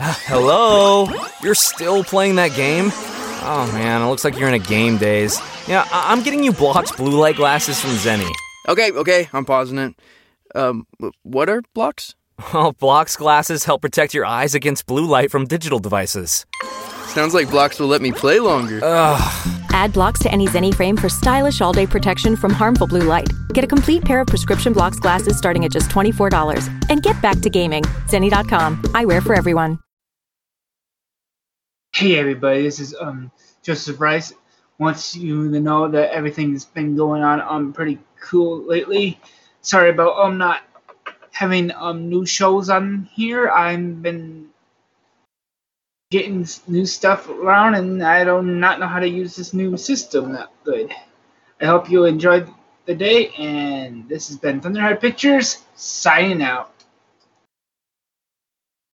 Hello? You're still playing that game? Oh man, it looks like you're in a game daze. Yeah, I- I'm getting you Blokz blue light glasses from Zenni. Okay, okay, I'm pausing it. Um, what are Blokz? Well, Blokz glasses help protect your eyes against blue light from digital devices. Sounds like Blokz will let me play longer. Add Blokz to any Zenni frame for stylish all day protection from harmful blue light. Get a complete pair of prescription Blokz glasses starting at just $24. And get back to gaming. Zenni.com. Eyewear for everyone. Hey everybody, this is um Joseph Rice. Wants you to know that everything's been going on um pretty cool lately. Sorry about um not having um new shows on here. I've been getting new stuff around and I don't not know how to use this new system that good. I hope you enjoyed the day and this has been Thunderhead Pictures signing out.